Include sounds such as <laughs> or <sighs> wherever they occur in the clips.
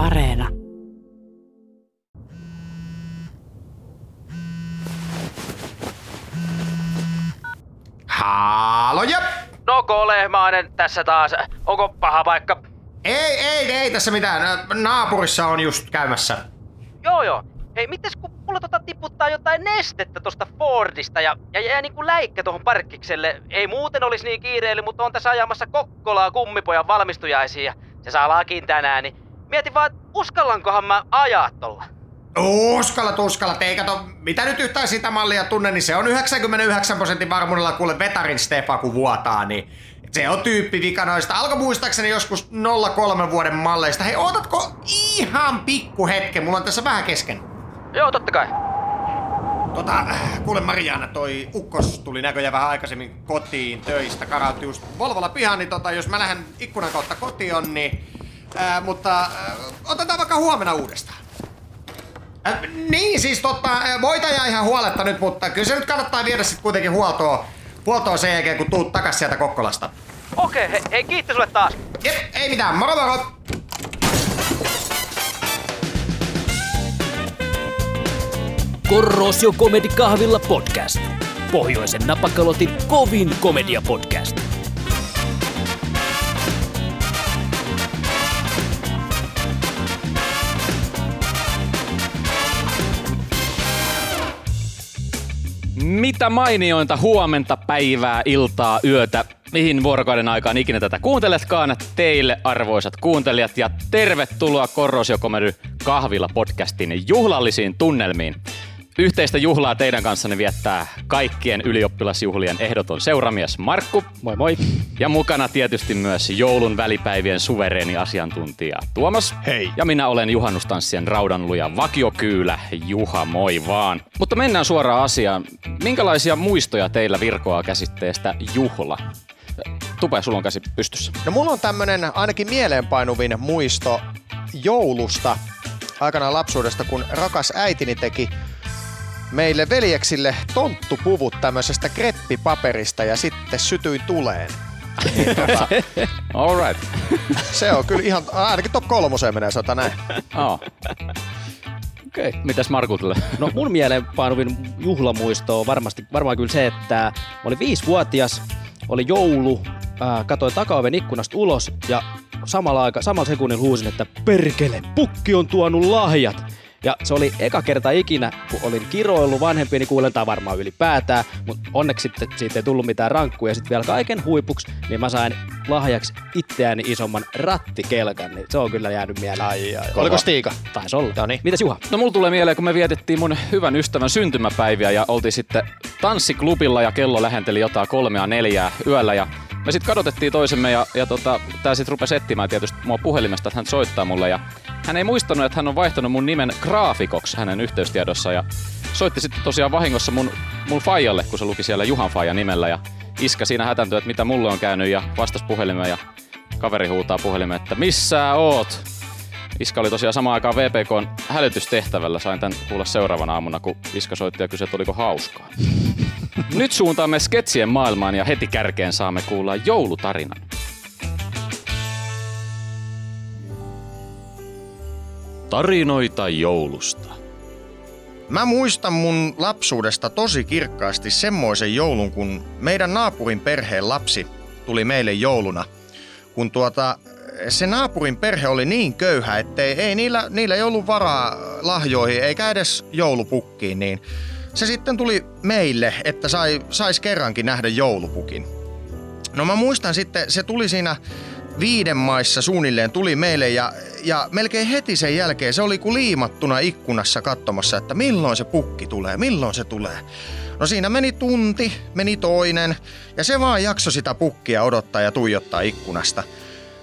Areena. Haloja! No Kolehmainen tässä taas. Onko paha paikka? Ei, ei, ei tässä mitään. Naapurissa on just käymässä. Joo joo. Hei, mites kun mulla tota tiputtaa jotain nestettä tosta Fordista ja, ja jää niinku läikkä tuohon parkkikselle. Ei muuten olisi niin kiireellä, mutta on tässä ajamassa Kokkolaa kummipojan valmistujaisiin ja se saa lakin tänään, niin mietin vaan, uskallankohan mä ajaa tolla. Uskallat, uskallat. Ei kato, mitä nyt yhtään sitä mallia tunne, niin se on 99 prosentin varmuudella kuule Vetarin Stefa, kun vuotaa, niin se on tyyppivika noista. Alko muistaakseni joskus 03 vuoden malleista. Hei, ootatko ihan pikku hetken? Mulla on tässä vähän kesken. Joo, totta kai. Tota, kuule Mariana, toi ukkos tuli näköjään vähän aikaisemmin kotiin töistä. Karautti just Volvolla pihaan, niin tota, jos mä lähden ikkunan kautta kotiin, niin... Ää, mutta ää, otetaan vaikka huomenna uudestaan. Äh, niin, siis totta, äh, voita jää ihan huoletta nyt, mutta kyllä se nyt kannattaa viedä sitten kuitenkin huoltoon, huoltoon sen jälkeen, kun tuut takas sieltä Kokkolasta. Okei, hei, hei kiitos sulle taas. Jep, ei mitään, moro moro! Korrosio Comedy Kahvilla podcast. Pohjoisen napakalotin kovin komedia Mitä mainiointa huomenta, päivää, iltaa, yötä, mihin vuorokauden aikaan ikinä tätä kuunteletkaan, teille arvoisat kuuntelijat ja tervetuloa Korrosiokomedy kahvilla podcastin juhlallisiin tunnelmiin. Yhteistä juhlaa teidän kanssanne viettää kaikkien ylioppilasjuhlien ehdoton seuramies Markku. Moi moi. Ja mukana tietysti myös joulun välipäivien suvereeni asiantuntija Tuomas. Hei. Ja minä olen juhannustanssien raudanluja vakiokyylä Juha, moi vaan. Mutta mennään suoraan asiaan. Minkälaisia muistoja teillä virkoaa käsitteestä juhla? Tupe, sulla on käsi pystyssä. No mulla on tämmönen ainakin mieleenpainuvin muisto joulusta aikanaan lapsuudesta, kun rakas äitini teki meille veljeksille tonttupuvut tämmöisestä kreppipaperista ja sitten sytyi tuleen. Niin <laughs> tota, All right. se on kyllä ihan, ainakin top kolmoseen menee sata näin. Oh. Okei, okay. mitäs Markulta? No mun mieleenpainuvin juhlamuisto on varmasti, varmaan kyllä se, että mä olin viisivuotias, oli joulu, ää, katoin takaoven ikkunasta ulos ja samalla, aika, samalla sekunnilla huusin, että perkele, pukki on tuonut lahjat. Ja se oli eka kerta ikinä, kun olin kiroillut vanhempieni kuulentaa varmaan ylipäätään, mutta onneksi sitten siitä ei tullut mitään rankkuja. Ja sitten vielä kaiken huipuksi, niin mä sain lahjaksi itseäni isomman rattikelkan, niin se on kyllä jäänyt mieleen. Ai, ai. Oliko Stiika? Taisi olla. No niin. Mitäs Juha? No mulla tulee mieleen, kun me vietettiin mun hyvän ystävän syntymäpäiviä ja oltiin sitten tanssiklubilla ja kello lähenteli jotain kolmea neljää yöllä ja me sitten kadotettiin toisemme ja, ja tota, tää sitten rupesi etsimään tietysti mua puhelimesta, että hän soittaa mulle ja hän ei muistanut, että hän on vaihtanut mun nimen graafikoksi hänen yhteystiedossa ja soitti sitten tosiaan vahingossa mun, mun faijalle, kun se luki siellä Juhan faija nimellä ja iskä siinä hätääntyi, että mitä mulle on käynyt ja vastasi puhelimeen ja kaveri huutaa puhelimeen, että missä oot? Iska oli tosiaan samaan aikaan VPKn hälytystehtävällä. Sain tän kuulla seuraavana aamuna, kun Iska soitti ja kysyi, että oliko hauskaa. Nyt suuntaamme sketsien maailmaan ja heti kärkeen saamme kuulla joulutarinan. Tarinoita joulusta. Mä muistan mun lapsuudesta tosi kirkkaasti semmoisen joulun, kun meidän naapurin perheen lapsi tuli meille jouluna. Kun tuota, se naapurin perhe oli niin köyhä, ettei ei niillä, niillä ei ollut varaa lahjoihin eikä edes joulupukkiin, niin se sitten tuli meille, että sai, sais kerrankin nähdä joulupukin. No mä muistan sitten, se tuli siinä viiden maissa suunnilleen tuli meille ja, ja melkein heti sen jälkeen se oli kuin liimattuna ikkunassa katsomassa, että milloin se pukki tulee, milloin se tulee. No siinä meni tunti, meni toinen ja se vaan jakso sitä pukkia odottaa ja tuijottaa ikkunasta.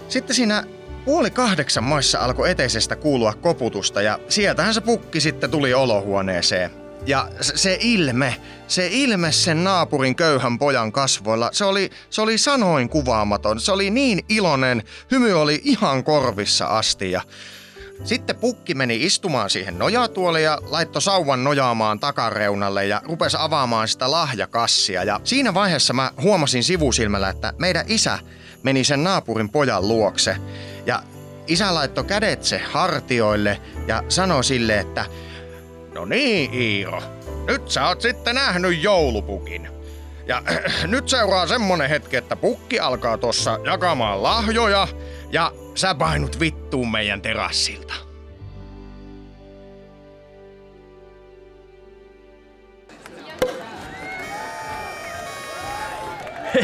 Sitten siinä puoli kahdeksan maissa alkoi eteisestä kuulua koputusta ja sieltähän se pukki sitten tuli olohuoneeseen. Ja se ilme, se ilme sen naapurin köyhän pojan kasvoilla, se oli, se oli sanoin kuvaamaton. Se oli niin iloinen, hymy oli ihan korvissa asti ja sitten pukki meni istumaan siihen nojatuoliin ja laittoi sauvan nojaamaan takareunalle ja rupesi avaamaan sitä lahjakassia. Ja siinä vaiheessa mä huomasin sivusilmällä, että meidän isä meni sen naapurin pojan luokse. Ja isä laittoi kädetse hartioille ja sanoi sille, että No niin, Iiro. Nyt sä oot sitten nähnyt joulupukin. Ja äh, <clears throat> nyt seuraa semmonen hetki, että pukki alkaa tossa jakamaan lahjoja ja sä painut vittuun meidän terassilta.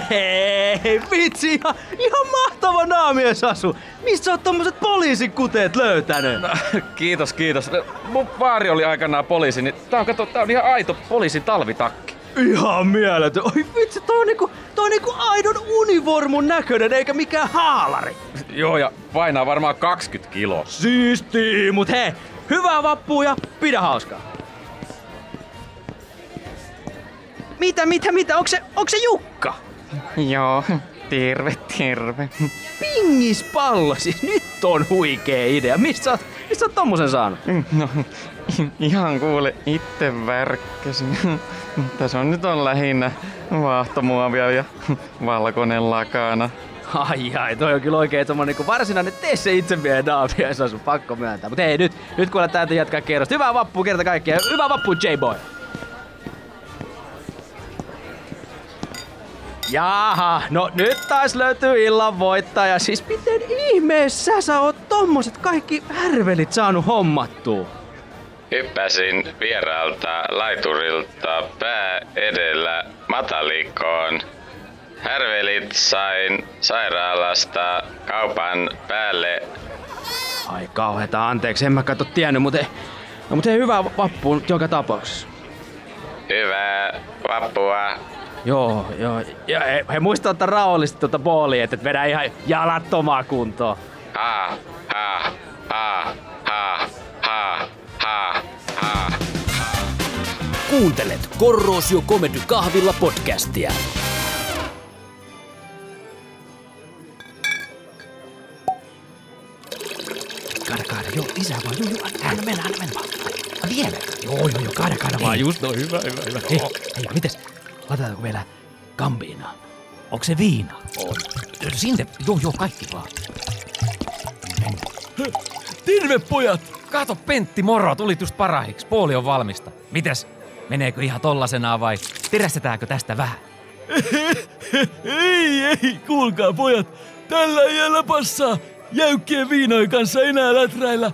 Hei, vitsi, ihan, ihan mahtava naamiesasu. Mistä sä oot tommoset poliisikuteet löytänyt? No, kiitos, kiitos. Mun vaari oli aikanaan poliisi, niin tää on, kato, tää on ihan aito poliisin talvitakki. Ihan mieletön. Oi vitsi, toi on niinku, toi on niinku aidon univormun näköinen, eikä mikään haalari. Joo, ja painaa varmaan 20 kiloa. Siisti, mut hei, hyvää vappua ja pidä hauskaa. Mitä, mitä, mitä? Onko se, onko se Jukka? <laughs> Joo, terve, terve. Pingispallo, siis nyt on huikee idea. Mistä sä oot, mistä sä oot tommosen saanut? No, ihan kuule, itse värkkäsin. Tässä on nyt on lähinnä vaahtomuovia ja valkoinen lakana. Ai ai, toi on kyllä oikein tommonen niinku varsinainen tee se itse vielä naamia, se on sun pakko myöntää. Mut hei nyt, nyt kuule täytyy jatkaa kerrosta. Hyvää vappua kerta kaikkiaan. Hyvää vappua J-Boy. Jaha, no nyt taas löytyy illan voittaja. Siis miten ihmeessä sä oot tommoset kaikki härvelit saanut hommattua? Hyppäsin vieraalta laiturilta pää edellä matalikkoon. Härvelit sain sairaalasta kaupan päälle. Ai kauheeta, anteeksi, en mä kato tiennyt, mutta no, mut hei, hyvää vappua joka tapauksessa. Hyvää vappua. Joo, joo. Ja he, he muistaa ottaa rauhallisesti tuota boolia, että et vedä ihan jalattomaa kuntoon. Ha, ha, ha, ha, ha, ha, ha. Kuuntelet Korrosio Comedy Kahvilla podcastia. Kaada, kaada, joo, lisää vaan, joo, joo, anna mennä, anna mennä vaan. Vielä? Joo, joo, joo, kaada, kaada vaan, just no, hyvä, hyvä, hyvä. Hei, hei, mites, latetaanko vielä kambiinaa? Onko se viina? On. Sinne, joo, joo, kaikki vaan. Terve pojat! Kato Pentti moro, tulit just parahiksi. Puoli on valmista. Mites? Meneekö ihan tollasenaan vai terästetäänkö tästä vähän? <laughs> Ei, ei, kuulkaa pojat. Tällä iällä passaa jäykkien viinojen kanssa enää läträillä.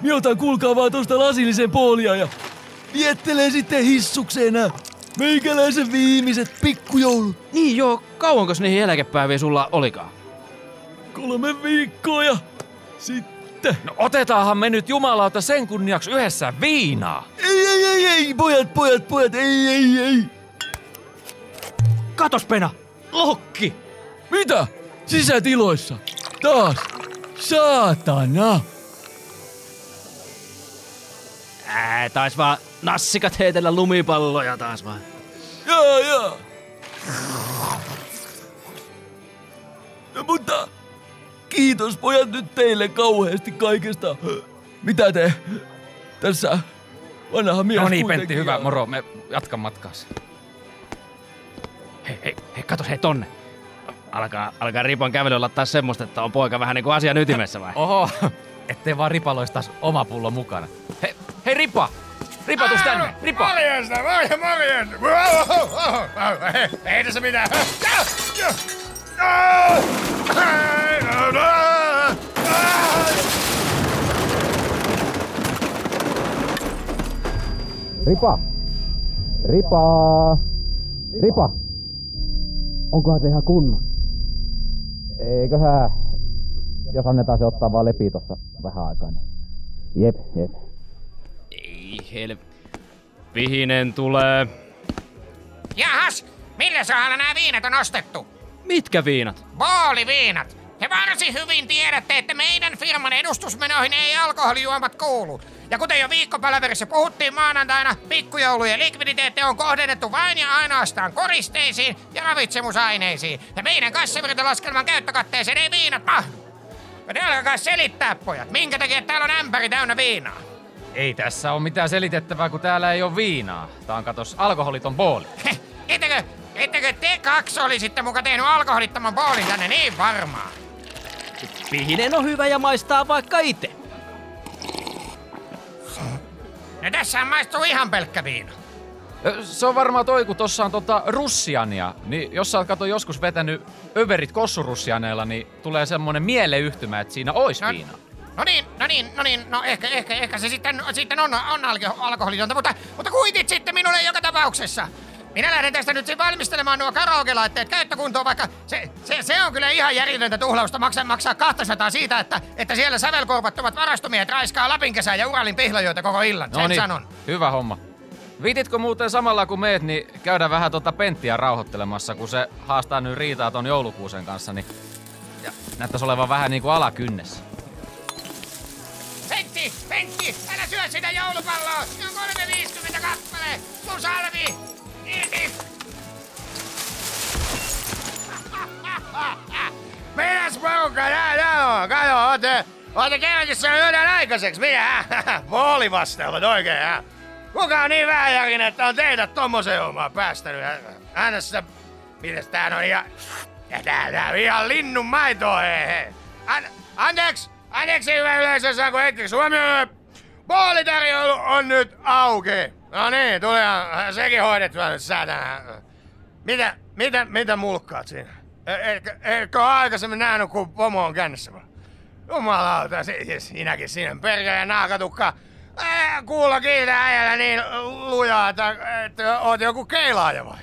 Minä otan kuulkaa vaan tosta lasillisen poolia ja viettelee sitten hissuksena meikäläisen viimeiset pikkujoulut. Niin joo, kauankos niihin eläkepäiviin sulla olikaan? Kolme viikkoa ja sitten... No otetaanhan me nyt jumalauta sen kunniaksi yhdessä viinaa. Ei, ei, ei, ei, pojat, pojat, pojat, ei, ei, ei. Katos Pena, lokki! Mitä? Sisätiloissa. Taas. Saatana. Ää, taas vaan nassikat heitellä lumipalloja taas vaan. Jaa, jaa. No, mutta kiitos pojat nyt teille kauheasti kaikesta. Mitä te tässä vanha mies No niin, Pentti, hyvä, moro. Me jatkan matkaas. Hei, hei, hei, katos, hei tonne. Alkaa, alkaa Ripon kävelyllä taas semmoista, että on poika vähän niinku asian ytimessä vai? Oho, ettei vaan Ripalois taas oma pullo mukana. Hei, Ripa! Ripa, tus tänne! Ripa! Morjesta, morjesta, morjesta. Hei, Ei tässä mitään. Ripa! Ripa! Ripa! Onkohan se ihan kunnon? Eiköhän, jos annetaan se ottaa vaan lepi tossa vähän aikaa, niin jep, jep. Ei hel... Vihinen tulee. Jahas, millä sahalla nämä viinat on ostettu? Mitkä viinat? Booliviinat. Te varsin hyvin tiedätte, että meidän firman edustusmenoihin ei alkoholijuomat kuulu. Ja kuten jo viikkopalaverissa puhuttiin maanantaina, pikkujoulujen likviditeetti on kohdennettu vain ja ainoastaan koristeisiin ja ravitsemusaineisiin. Ja meidän kassavirtalaskelman käyttökatteeseen ei viinat mahdu. Ja te alkakaa selittää, pojat, minkä takia täällä on ämpäri täynnä viinaa. Ei tässä ole mitään selitettävää, kun täällä ei ole viinaa. Tää on katos alkoholiton booli. Heh, ettekö, ettekö te kaksi olisitte muka tehnyt alkoholittoman boolin tänne niin varmaan? Pihinen on hyvä ja maistaa vaikka itse. No tässä maistuu ihan pelkkä viina. Se on varmaan toi, kun tossa on tota russiania. Niin jos sä oot kato joskus vetänyt överit kossurussianeilla, niin tulee semmonen mieleyhtymä, että siinä ois No, viina. No niin, no niin, no niin, no ehkä, ehkä, ehkä se sitten, sitten on, on alko- alkoholitonta, mutta, mutta kuitit sitten minulle joka tapauksessa. Minä lähden tästä nyt valmistelemaan nuo karaoke-laitteet käyttökuntoon, vaikka se, se, se on kyllä ihan järjetöntä tuhlausta maksaa, maksaa 200 siitä, että, että siellä sävelkorvattomat varastomiehet raiskaa Lapin kesää ja Uralin pihlajoita koko illan. Sen No niin, sanon. hyvä homma. Viititkö muuten samalla kun meet, niin käydään vähän tota penttiä rauhoittelemassa, kun se haastaa nyt riitaa ton joulukuusen kanssa, niin ja näyttäisi olevan vähän niinku alakynnessä. Pentti, Pentti, älä syö sitä joulupalloa! Se on 350 kappale! Mun salvi! Irti! <laughs> Mitäs porukka täällä on? Kato, ootte, ootte kerrankin saanut jotain aikaiseksi. Mitä? Puolivastelut <laughs> oikein, hä? Kuka on niin vähäjäkin, että on teitä tommosen omaa päästänyt? Sitä... Mitäs tää on ihan... <laughs> Tää, tää on ihan linnun maitoa, hei hei. An, anteeksi! Anteeksi hyvä yleisö, saanko hetkeksi huomioon? Puolitarjoilu on nyt auki. No niin, tulee sekin hoidettua nyt säätänä. Mitä, mitä, mitä mulkkaat siinä? E- eikö ole aikaisemmin nähnyt, kun pomo on kännissä vai? Jumalauta, si- si- sinäkin siinä perkele naakatukka. Ää, Kuulla kiitä äijällä niin lujaa, että, että oot joku keilaaja vai?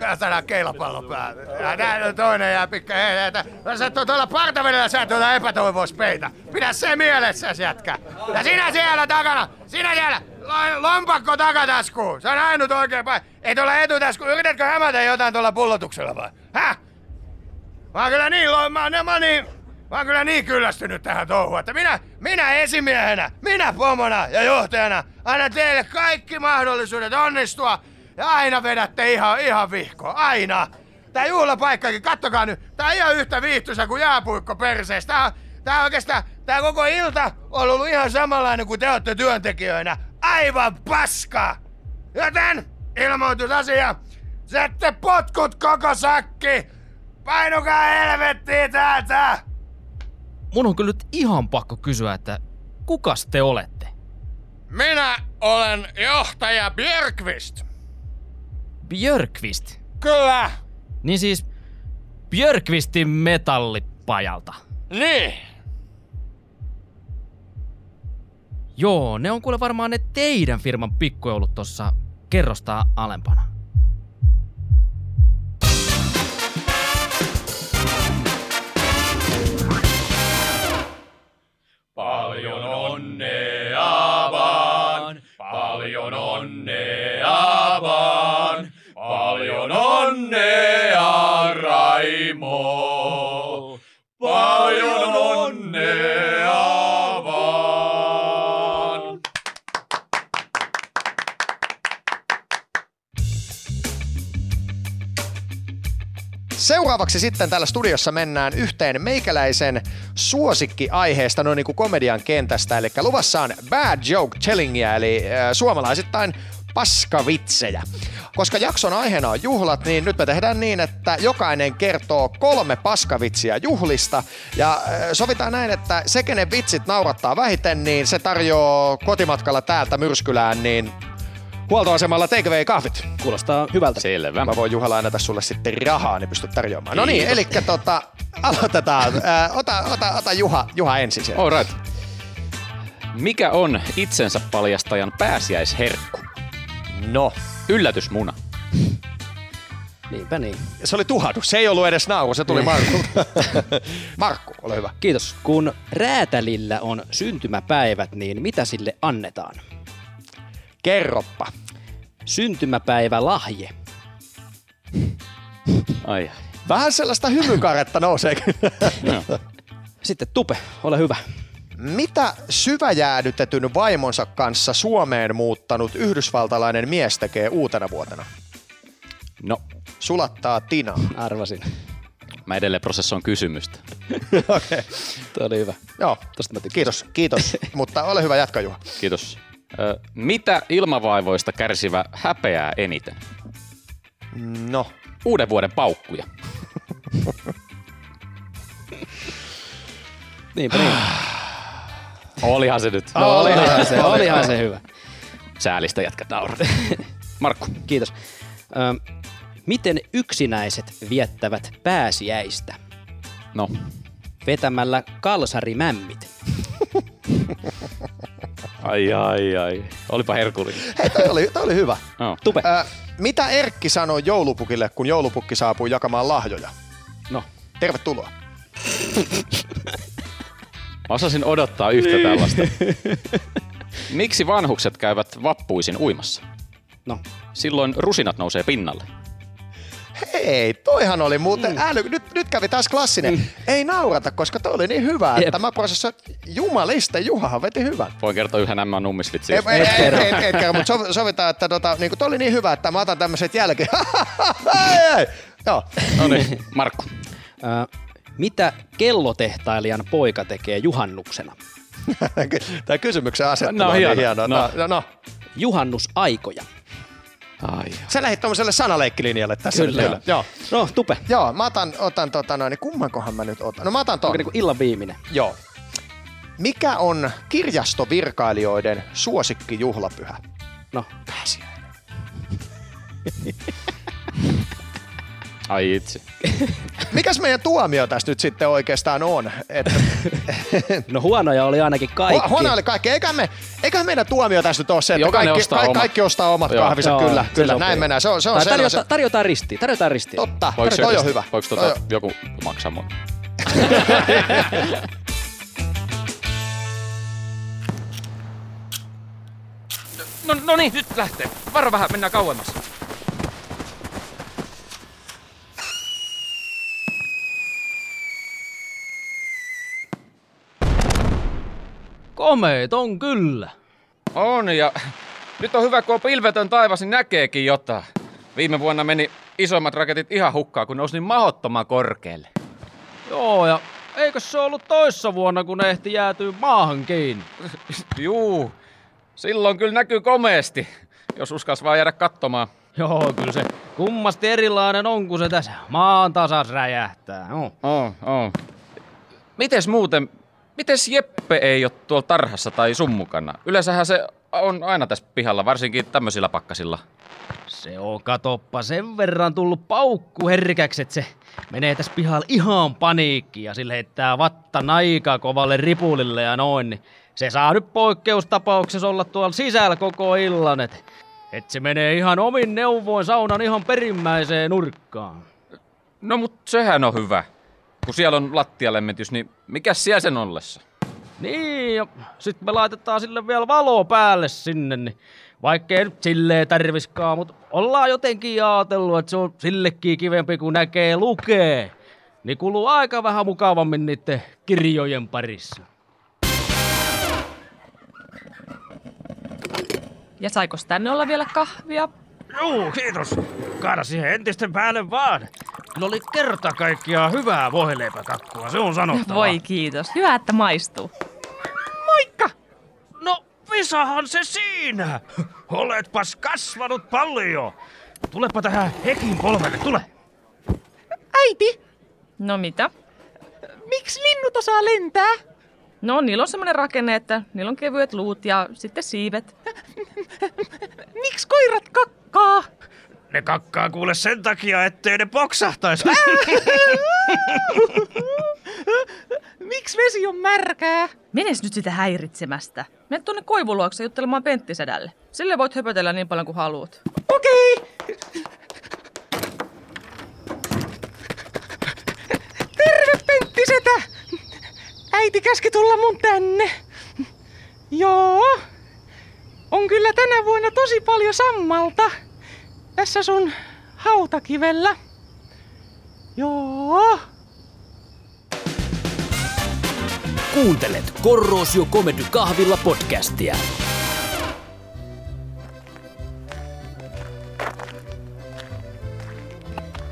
Katsotaan keilapallo päälle. Ja tää toinen jää pikka heille, että sä oo tuolla partavedellä, sä et tuolla epätoivois peitä. Pidä se mielessä, jätkä. Ja sinä siellä takana, sinä siellä, lo- lompakko takataskuun. Se on ainut oikein paikka. Ei tuolla etutasku, yritätkö hämätä jotain tuolla pullotuksella vai? Häh? Mä oon kyllä niin, mä, mä, niin, mä oon kyllä niin kyllästynyt tähän touhuun, että minä, minä esimiehenä, minä pomona ja johtajana annan teille kaikki mahdollisuudet onnistua ja aina vedätte ihan, ihan vihkoon, aina. Tää juhlapaikkakin, kattokaa nyt, tää on ihan yhtä viihtyisä kuin jääpuikko perseestä. Tää, on- tää oikeastaan, tää koko ilta on ollut ihan samanlainen kuin te olette työntekijöinä. Aivan paska! Joten ilmoitusasia, sette potkut koko säkki! Painukaa helvettiin täältä! Mun on kyllä nyt ihan pakko kysyä, että kukas te olette? Minä olen johtaja Björkvist. Björkvist. Kyllä, Niin siis Björkvistin metallipajalta. niin. Joo, ne on kuule varmaan ne teidän firman pikkujoulut tossa kerrostaa alempana. Onnea Raimo. Paljon onnea vaan. Seuraavaksi sitten täällä studiossa mennään yhteen meikäläisen suosikkiaiheesta noin niin kuin komedian kentästä, eli luvassa on bad joke tellingia, eli äh, suomalaisittain paskavitsejä. Koska jakson aiheena on juhlat, niin nyt me tehdään niin, että jokainen kertoo kolme paskavitsiä juhlista. Ja äh, sovitaan näin, että se, kenen vitsit naurattaa vähiten, niin se tarjoaa kotimatkalla täältä Myrskylään, niin huoltoasemalla take kahvit. Kuulostaa hyvältä. Selvä. Mä voin Juha lainata sulle sitten rahaa, niin pystyt tarjoamaan. No niin, eli tota, aloitetaan. Ää, ota, ota, ota Juha, Juha ensin siellä. All right. Mikä on itsensä paljastajan pääsiäisherkku? No. Yllätysmuna. Niinpä niin. Se oli tuhahdus. Se ei ollut edes nauru, se tuli Markulta. <laughs> Markku, ole hyvä. Kiitos. Kun räätälillä on syntymäpäivät, niin mitä sille annetaan? Kerroppa. Syntymäpäivä lahje. Ai. Vähän sellaista hymykaretta nousee kyllä. <laughs> Sitten Tupe, ole hyvä. Mitä syväjäädytetyn vaimonsa kanssa Suomeen muuttanut yhdysvaltalainen mies tekee uutena vuotena? No, Sulattaa tinaa. Arvasin. mä edelleen prosessoin kysymystä. <laughs> Okei. Okay. Tuo oli hyvä. Joo, Tosta mä kiitos, kiitos. <laughs> Mutta ole hyvä, jatka Juha. Kiitos. Ö, mitä ilmavaivoista kärsivä häpeää eniten? No, Uuden vuoden paukkuja. <laughs> Niinpä niin. <sighs> Olihan se nyt. No olihan se, olihan se hyvä. Säälistä jätkät naurat. <laughs> Markku. Kiitos. Ö, miten yksinäiset viettävät pääsiäistä? No. Vetämällä kalsarimämmit. <laughs> Ai ai ai. Olipa herkullinen. Hei, toi oli, toi oli hyvä. No. Tupe. Ää, mitä Erkki sanoi joulupukille, kun joulupukki saapuu jakamaan lahjoja? No. Tervetuloa. <laughs> Mä osasin odottaa yhtä tällaista. <laughs> Miksi vanhukset käyvät vappuisin uimassa? No. Silloin rusinat nousee pinnalle. Hei, toihan oli muuten mm. äly. Nyt, nyt kävi taas klassinen. Mm. Ei naurata, koska toi oli niin hyvä, Jep. että mä prosessoin. Jumalista, Juhahan veti hyvän. Voin kertoa yhden nämä nummisvitsin. Ei, ei, ei, ei, ei, kerro, mutta sov, sovitaan, että tota, niin toi oli niin hyvä, että mä otan tämmöiset jälkeen. <laughs> Ei, ei. Joo. No niin, Markku. Mitä kellotehtailijan poika tekee juhannuksena? <laughs> Tämä kysymyksen asettelu No, on niin hieno. hieno. No. No. No, no. Juhannusaikoja. Ai. Sä lähdit tuommoiselle sanaleikkilinjalle tässä. Kyllä. nyt, Joo. No, tupe. Joo, mä otan, otan tota noin, niin kummankohan mä nyt otan? No mä otan ton. Onko niinku illan viimeinen? Joo. Mikä on kirjastovirkailijoiden suosikkijuhlapyhä? No. Pääsiäinen. Ai itse. <laughs> Mikäs meidän tuomio tässä nyt sitten oikeastaan on? Että, <laughs> No huonoja oli ainakin kaikki. Hu- huono oli kaikki. Eikä, me, eikä meidän tuomio tässä nyt ole se, että Jokainen kaikki, ostaa kaikki, omat. kaikki ostaa omat Joo. kahvinsa. Joo, kyllä, se kyllä sopii. näin mennään. Se on, se on tarjota, Se, tarjotaan ristiin, tarjotaan ristiin. totta, Voiko, toi on hyvä. Voiko Toi tota, joku maksaa mun? No, no niin, nyt lähtee. Varo vähän, mennään kauemmas. Komeet on kyllä. On ja nyt on hyvä, kun on pilvetön taivas, niin näkeekin jotain. Viime vuonna meni isommat raketit ihan hukkaan, kun nousi niin mahottoman korkealle. Joo, ja eikö se ollut toissa vuonna, kun ne ehti jäätyä maahan kiinni? <laughs> Juu, silloin kyllä näkyy komeesti, jos uskas vaan jäädä katsomaan. Joo, kyllä se kummasti erilainen on, kun se tässä maan tasas räjähtää. No. On, on. Mites muuten, mites Jeppe ei ole tuolla tarhassa tai sun mukana? Yleensähän se on aina tässä pihalla, varsinkin tämmöisillä pakkasilla. Se on katoppa sen verran tullut paukku herkäksi, että se menee tässä pihalla ihan paniikki ja sille heittää vatta aika kovalle ripulille ja noin, niin se saa nyt poikkeustapauksessa olla tuolla sisällä koko illan, että et se menee ihan omin neuvoin saunan ihan perimmäiseen nurkkaan. No mut sehän on hyvä. Kun siellä on lattialämmitys, niin mikä siellä sen ollessa? Niin, ja sit me laitetaan sille vielä valo päälle sinne, niin vaikkei nyt silleen tarviskaan, mutta ollaan jotenkin ajatellut, että se on sillekin kivempi, kun näkee lukee. Niin kuluu aika vähän mukavammin niiden kirjojen parissa. Ja saikos tänne olla vielä kahvia? Joo, kiitos. Kaada siihen entisten päälle vaan. Kyllä oli kerta kaikkiaan hyvää voileipäkakkua, se on sanottava. Voi kiitos. Hyvä, että maistuu. Moikka! No, Visahan se siinä! Oletpas kasvanut paljon. Tulepa tähän Hekin polvelle, tule. Äiti! No mitä? Miksi linnut osaa lentää? No, niillä on semmoinen rakenne, että niillä on kevyet luut ja sitten siivet. <laughs> Miksi koirat kakkaa? Ne kakkaa kuule sen takia, ettei ne poksahtaisi. <laughs> Miksi vesi on märkää? Menes nyt sitä häiritsemästä. Mene tuonne koivuluokse juttelemaan Penttisedälle. Sille voit höpötellä niin paljon kuin haluat. Okei! Terve Penttisetä! Äiti käski tulla mun tänne. Joo. On kyllä tänä vuonna tosi paljon sammalta. Tässä sun hautakivellä. Joo. Kuuntelet Korrosio Comedy Kahvilla podcastia.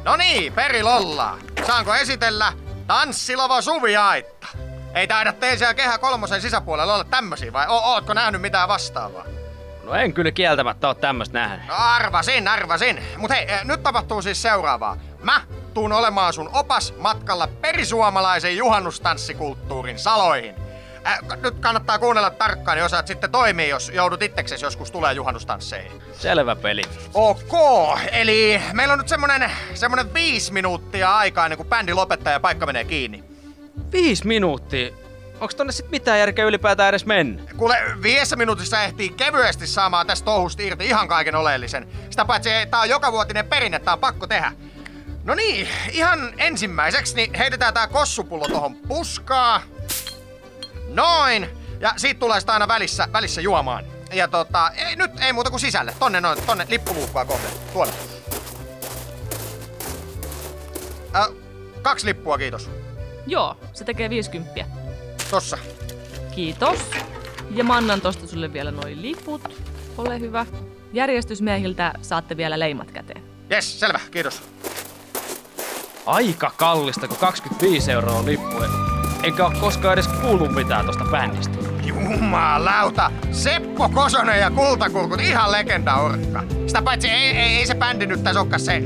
No niin, perilolla. Saanko esitellä Tanssilova Suviaitta? Ei taida teisiä kehä kolmosen sisäpuolella olla tämmösiä vai o- ootko nähnyt mitään vastaavaa? No en kyllä kieltämättä oo tämmöstä nähnyt. No arvasin, arvasin. Mut hei, eh, nyt tapahtuu siis seuraavaa. Mä tuun olemaan sun opas matkalla perisuomalaisen juhannustanssikulttuurin saloihin. Äh, nyt kannattaa kuunnella tarkkaan, niin osaat sitten toimia, jos joudut itseksesi joskus tulee juhannustansseihin. Selvä peli. Ok, eli meillä on nyt semmonen, semmonen viisi minuuttia aikaa ennen kuin bändi lopettaa ja paikka menee kiinni. Viisi minuuttia? Onks tonne sit mitään järkeä ylipäätään edes mennä? Kuule, viidessä minuutissa ehtii kevyesti saamaan tästä touhusta irti ihan kaiken oleellisen. Sitä paitsi tää on jokavuotinen perinne, tää on pakko tehdä. No niin, ihan ensimmäiseksi niin heitetään tää kossupullo tohon puskaa. Noin. Ja siitä tulee sitä aina välissä, välissä juomaan. Ja tota, ei, nyt ei muuta kuin sisälle. Tonne noin, tonne lippuluukkua kohden. Tuolla. Äh, kaksi lippua, kiitos. Joo, se tekee 50. Tossa. Kiitos. Ja mä annan tosta sulle vielä noin liput. Ole hyvä. Järjestysmiehiltä saatte vielä leimat käteen. Jes, selvä, kiitos. Aika kallista, kun 25 euroa on lippu. Enkä oo koskaan edes kuullut mitään tosta bändistä. Jumalauta! Seppo Kosonen ja Kultakurkut, ihan legendaurkka. Sitä paitsi ei, ei, ei se bändi nyt tässä olekaan se,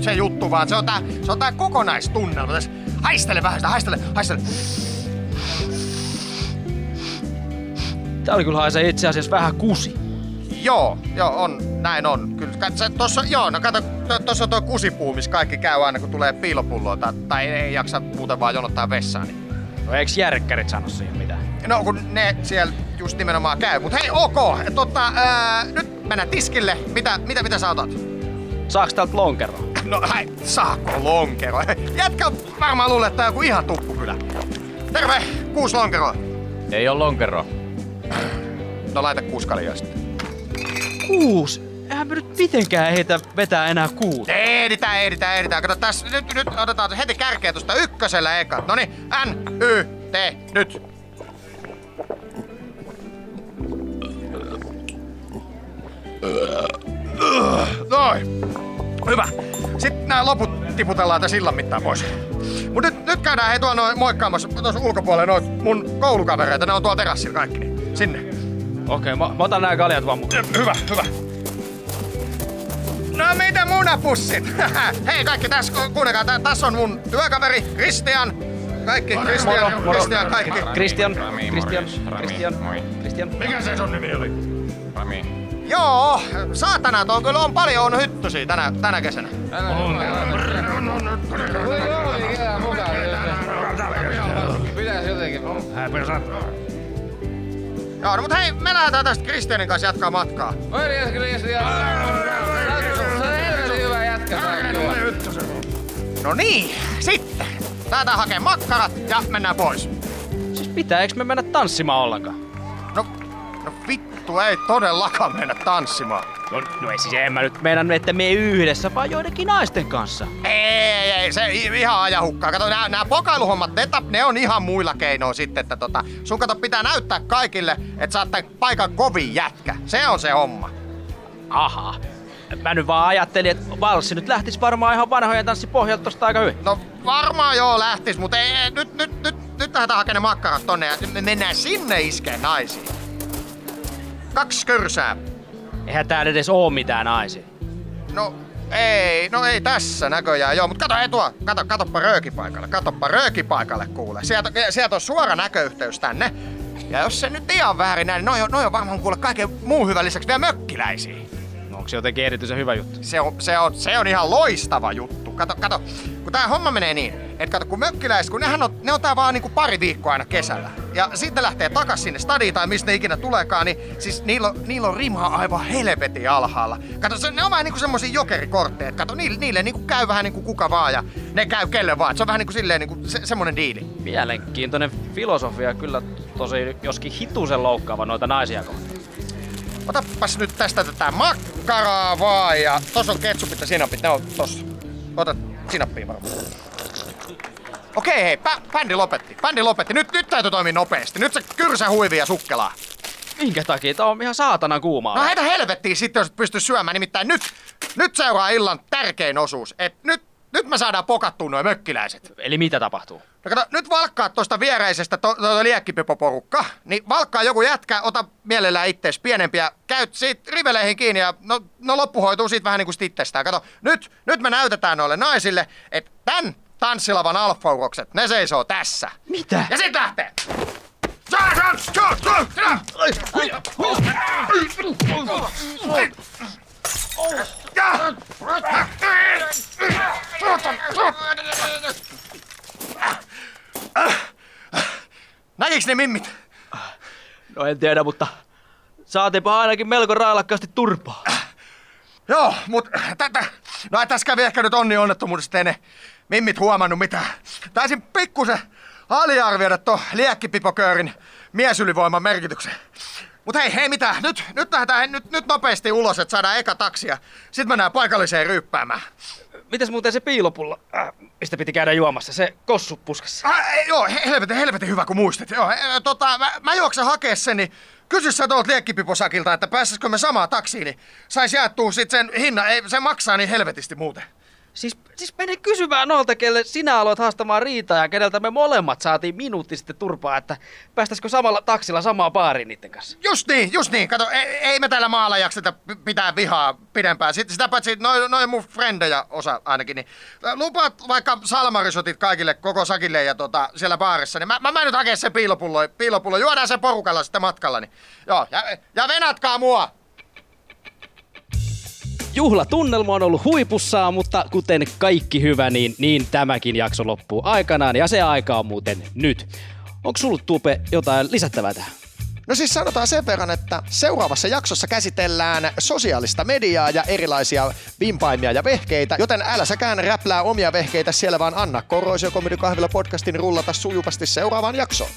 se juttu, vaan se on tää, se on tää kokonaistunnelma. Tässä, haistele vähän sitä, haistele, haistele. Tää oli kyllä haisee itse asiassa vähän kusi. Joo, joo, on, näin on. Kyllä, kat- se, tossa, joo, no kato, to, tossa on tuo kusipuu, missä kaikki käy aina, kun tulee piilopulloa tai, tai ei, ei jaksa muuten vaan jonottaa vessaan. Niin. No eiks järkkärit sano siihen mitään? No kun ne siellä just nimenomaan käy. Mut hei, ok, tota, ää, nyt mennään tiskille. Mitä, mitä, mitä sä otat? Saaks täältä lonkero? No hei, saako lonkero? Jätkä varmaan luulee, että tää on joku ihan tuppukylä. Terve, kuusi lonkeroa. Ei oo lonkero. No laita kuusi kaljaa sitten. Kuus? Eihän me nyt mitenkään heitä vetää enää kuuta. Ehditään, ehditään, ehditään. Kato tässä, nyt, nyt otetaan heti kärkeä tuosta ykkösellä eka. Noni, N, Y, T, nyt. Noin. Hyvä. Sitten nämä loput tiputellaan tässä illan mittaan pois. Mut nyt, nyt käydään hei tuolla noin moikkaamassa tuossa ulkopuolella noin mun koulukavereita. Ne on tuolla terassilla kaikki. Niin sinne. Okei, mä, mä otan nää kaljat vaan mukaan. Hyvä, hyvä. No mitä munapussit? <laughs> Hei kaikki tässä, ku- kuunnelkaa, tä- tässä on mun työkaveri Christian. Kaikki, Christian, Moro, moro. Christian, kaikki. Christian, Rami, Christian. Rami, Christian, moi. Christian. Mikä se sun nimi oli? Rami. Joo, saatana, tuo kyllä on paljon on hyttysiä tänä, tänä kesänä. Pitäis jotenkin. Joo, no mut hei, me lähdetään tästä Christianin kanssa jatkaa matkaa. Morjes Kristian. Se on helvetin hyvä jätkä. No niin, sitten. Lähdetään hakemaan makkarat ja mennään pois. Siis pitääks me mennä tanssimaan ollenkaan? No, no vittu, ei todellakaan mennä tanssimaan. No, no ei siis en mä nyt meidän, että me yhdessä, vaan joidenkin naisten kanssa. Ei, ei, se ihan ajahukkaa. Kato, nämä, nämä pokailuhommat, ne, tap- ne on ihan muilla keinoin sitten, että tota, sun kato pitää näyttää kaikille, että sä oot paikan kovin jätkä. Se on se homma. Aha. Mä nyt vaan ajattelin, että valssi nyt lähtis varmaan ihan vanhojen tanssipohjalta tosta aika hyvin. No varmaan joo lähtis, mutta ei, ei, nyt, nyt, nyt, nyt lähdetään hakemaan makkarat tonne ja me mennään sinne iskeen naisiin. Kaksi körsää. Eihän täällä edes oo mitään naisia. No ei, no ei tässä näköjään joo, mutta kato ei tuo, kato, katoppa röökipaikalle, katoppa röökipaikalle kuule. Sieltä, sieltä on suora näköyhteys tänne. Ja jos se nyt ihan väärin näin, niin noi on, noi on varmaan kuule kaiken muun hyvän lisäksi vielä mökkiläisiä. No onko se jotenkin erityisen hyvä juttu? Se on, se on, se on ihan loistava juttu. Kato, kato, kun tää homma menee niin, että kato, kun mökkiläiset, kun nehän on, ne on tää vaan niinku pari viikkoa aina kesällä. Ja sitten lähtee takas sinne stadiin tai mistä ne ikinä tuleekaan, niin siis niillä on, niillä on rima aivan helvetin alhaalla. Kato, se, ne on vähän niinku semmosia jokerikortteja. Kato, niille, niille niinku käy vähän niinku kuka vaan ja ne käy kelle vaan. Et Se on vähän niinku silleen niinku se, semmonen diili. Mielenkiintoinen filosofia kyllä tosi joskin hitusen loukkaava noita naisia kohtaan. Otapas nyt tästä tätä makkaraa vaan ja tossa on ketsupit ja sinapit, ne on tossa. Ota sinappia varmaan. Okei hei, pä, bändi lopetti. Bändi lopetti. Nyt, nyt täytyy toimia nopeasti. Nyt se kyrsä huivi ja sukkelaa. Minkä takia? Tää on ihan saatana kuumaa. No heitä helvettiin sitten, jos et pysty syömään. Nimittäin nyt, nyt seuraa illan tärkein osuus. Et nyt nyt me saadaan pokattua noin mökkiläiset. Eli mitä tapahtuu? No kato, nyt valkkaa tuosta viereisestä to, to, liekkipipoporukka, niin valkkaa joku jätkä, ota mielellään ittees pienempiä, käyt siitä riveleihin kiinni ja no, no loppu hoituu siitä vähän niin kuin itsestään. Kato, nyt, nyt me näytetään noille naisille, että tän tanssilavan alfaurokset, ne seisoo tässä. Mitä? Ja sit lähtee! Näkiks ne mimmit? No en tiedä, mutta saatiinpa ainakin melko railakkaasti turpaa. Joo, mut tätä... No tässä kävi ehkä nyt onni onnettomuudesta, ei ne mimmit huomannut mitään. Taisin pikkusen aliarvioida tuon liekkipipoköörin miesylivoiman merkityksen. Mut hei, hei mitä, nyt, nyt lähdetään nyt, nyt nopeasti ulos, että saadaan eka taksia. Sitten mennään paikalliseen ryyppäämään. Mitäs muuten se piilopullo, äh, mistä piti käydä juomassa, se kossu puskassa? Ei, joo, helvetin, helvetin hyvä kun muistit. Joo, eh, tota, mä, mä juoksen hakea sen, niin kysy sä tuolta liekkipiposakilta, että pääsisikö me samaa taksiin, niin sais jaettua sit sen hinnan, ei, se maksaa niin helvetisti muuten. Siis, siis mene kysymään noilta, kelle sinä aloit haastamaan riitaa ja keneltä me molemmat saatiin minuutti sitten turpaa, että päästäisikö samalla taksilla samaan baariin niiden kanssa. Just niin, just niin. Kato, ei, ei me täällä maalla jakseta pitää vihaa pidempään. Sitten sitä paitsi noin noi mun frendejä osa ainakin, niin lupaat vaikka salmarisotit kaikille koko sakille ja tota, siellä baarissa, niin mä, mä menen nyt hakea se piilopullo, piilopullo. Juodaan se porukalla sitten matkalla, niin joo. Ja, ja venatkaa mua! Juhlatunnelma on ollut huipussaan, mutta kuten kaikki hyvä, niin, niin tämäkin jakso loppuu aikanaan ja se aika on muuten nyt. Onko sulla Tupe jotain lisättävää tähän? No siis sanotaan sen verran, että seuraavassa jaksossa käsitellään sosiaalista mediaa ja erilaisia vimpaimia ja vehkeitä, joten älä säkään räplää omia vehkeitä siellä, vaan anna Korroisio Comedy Kahvila podcastin rullata sujuvasti seuraavaan jaksoon.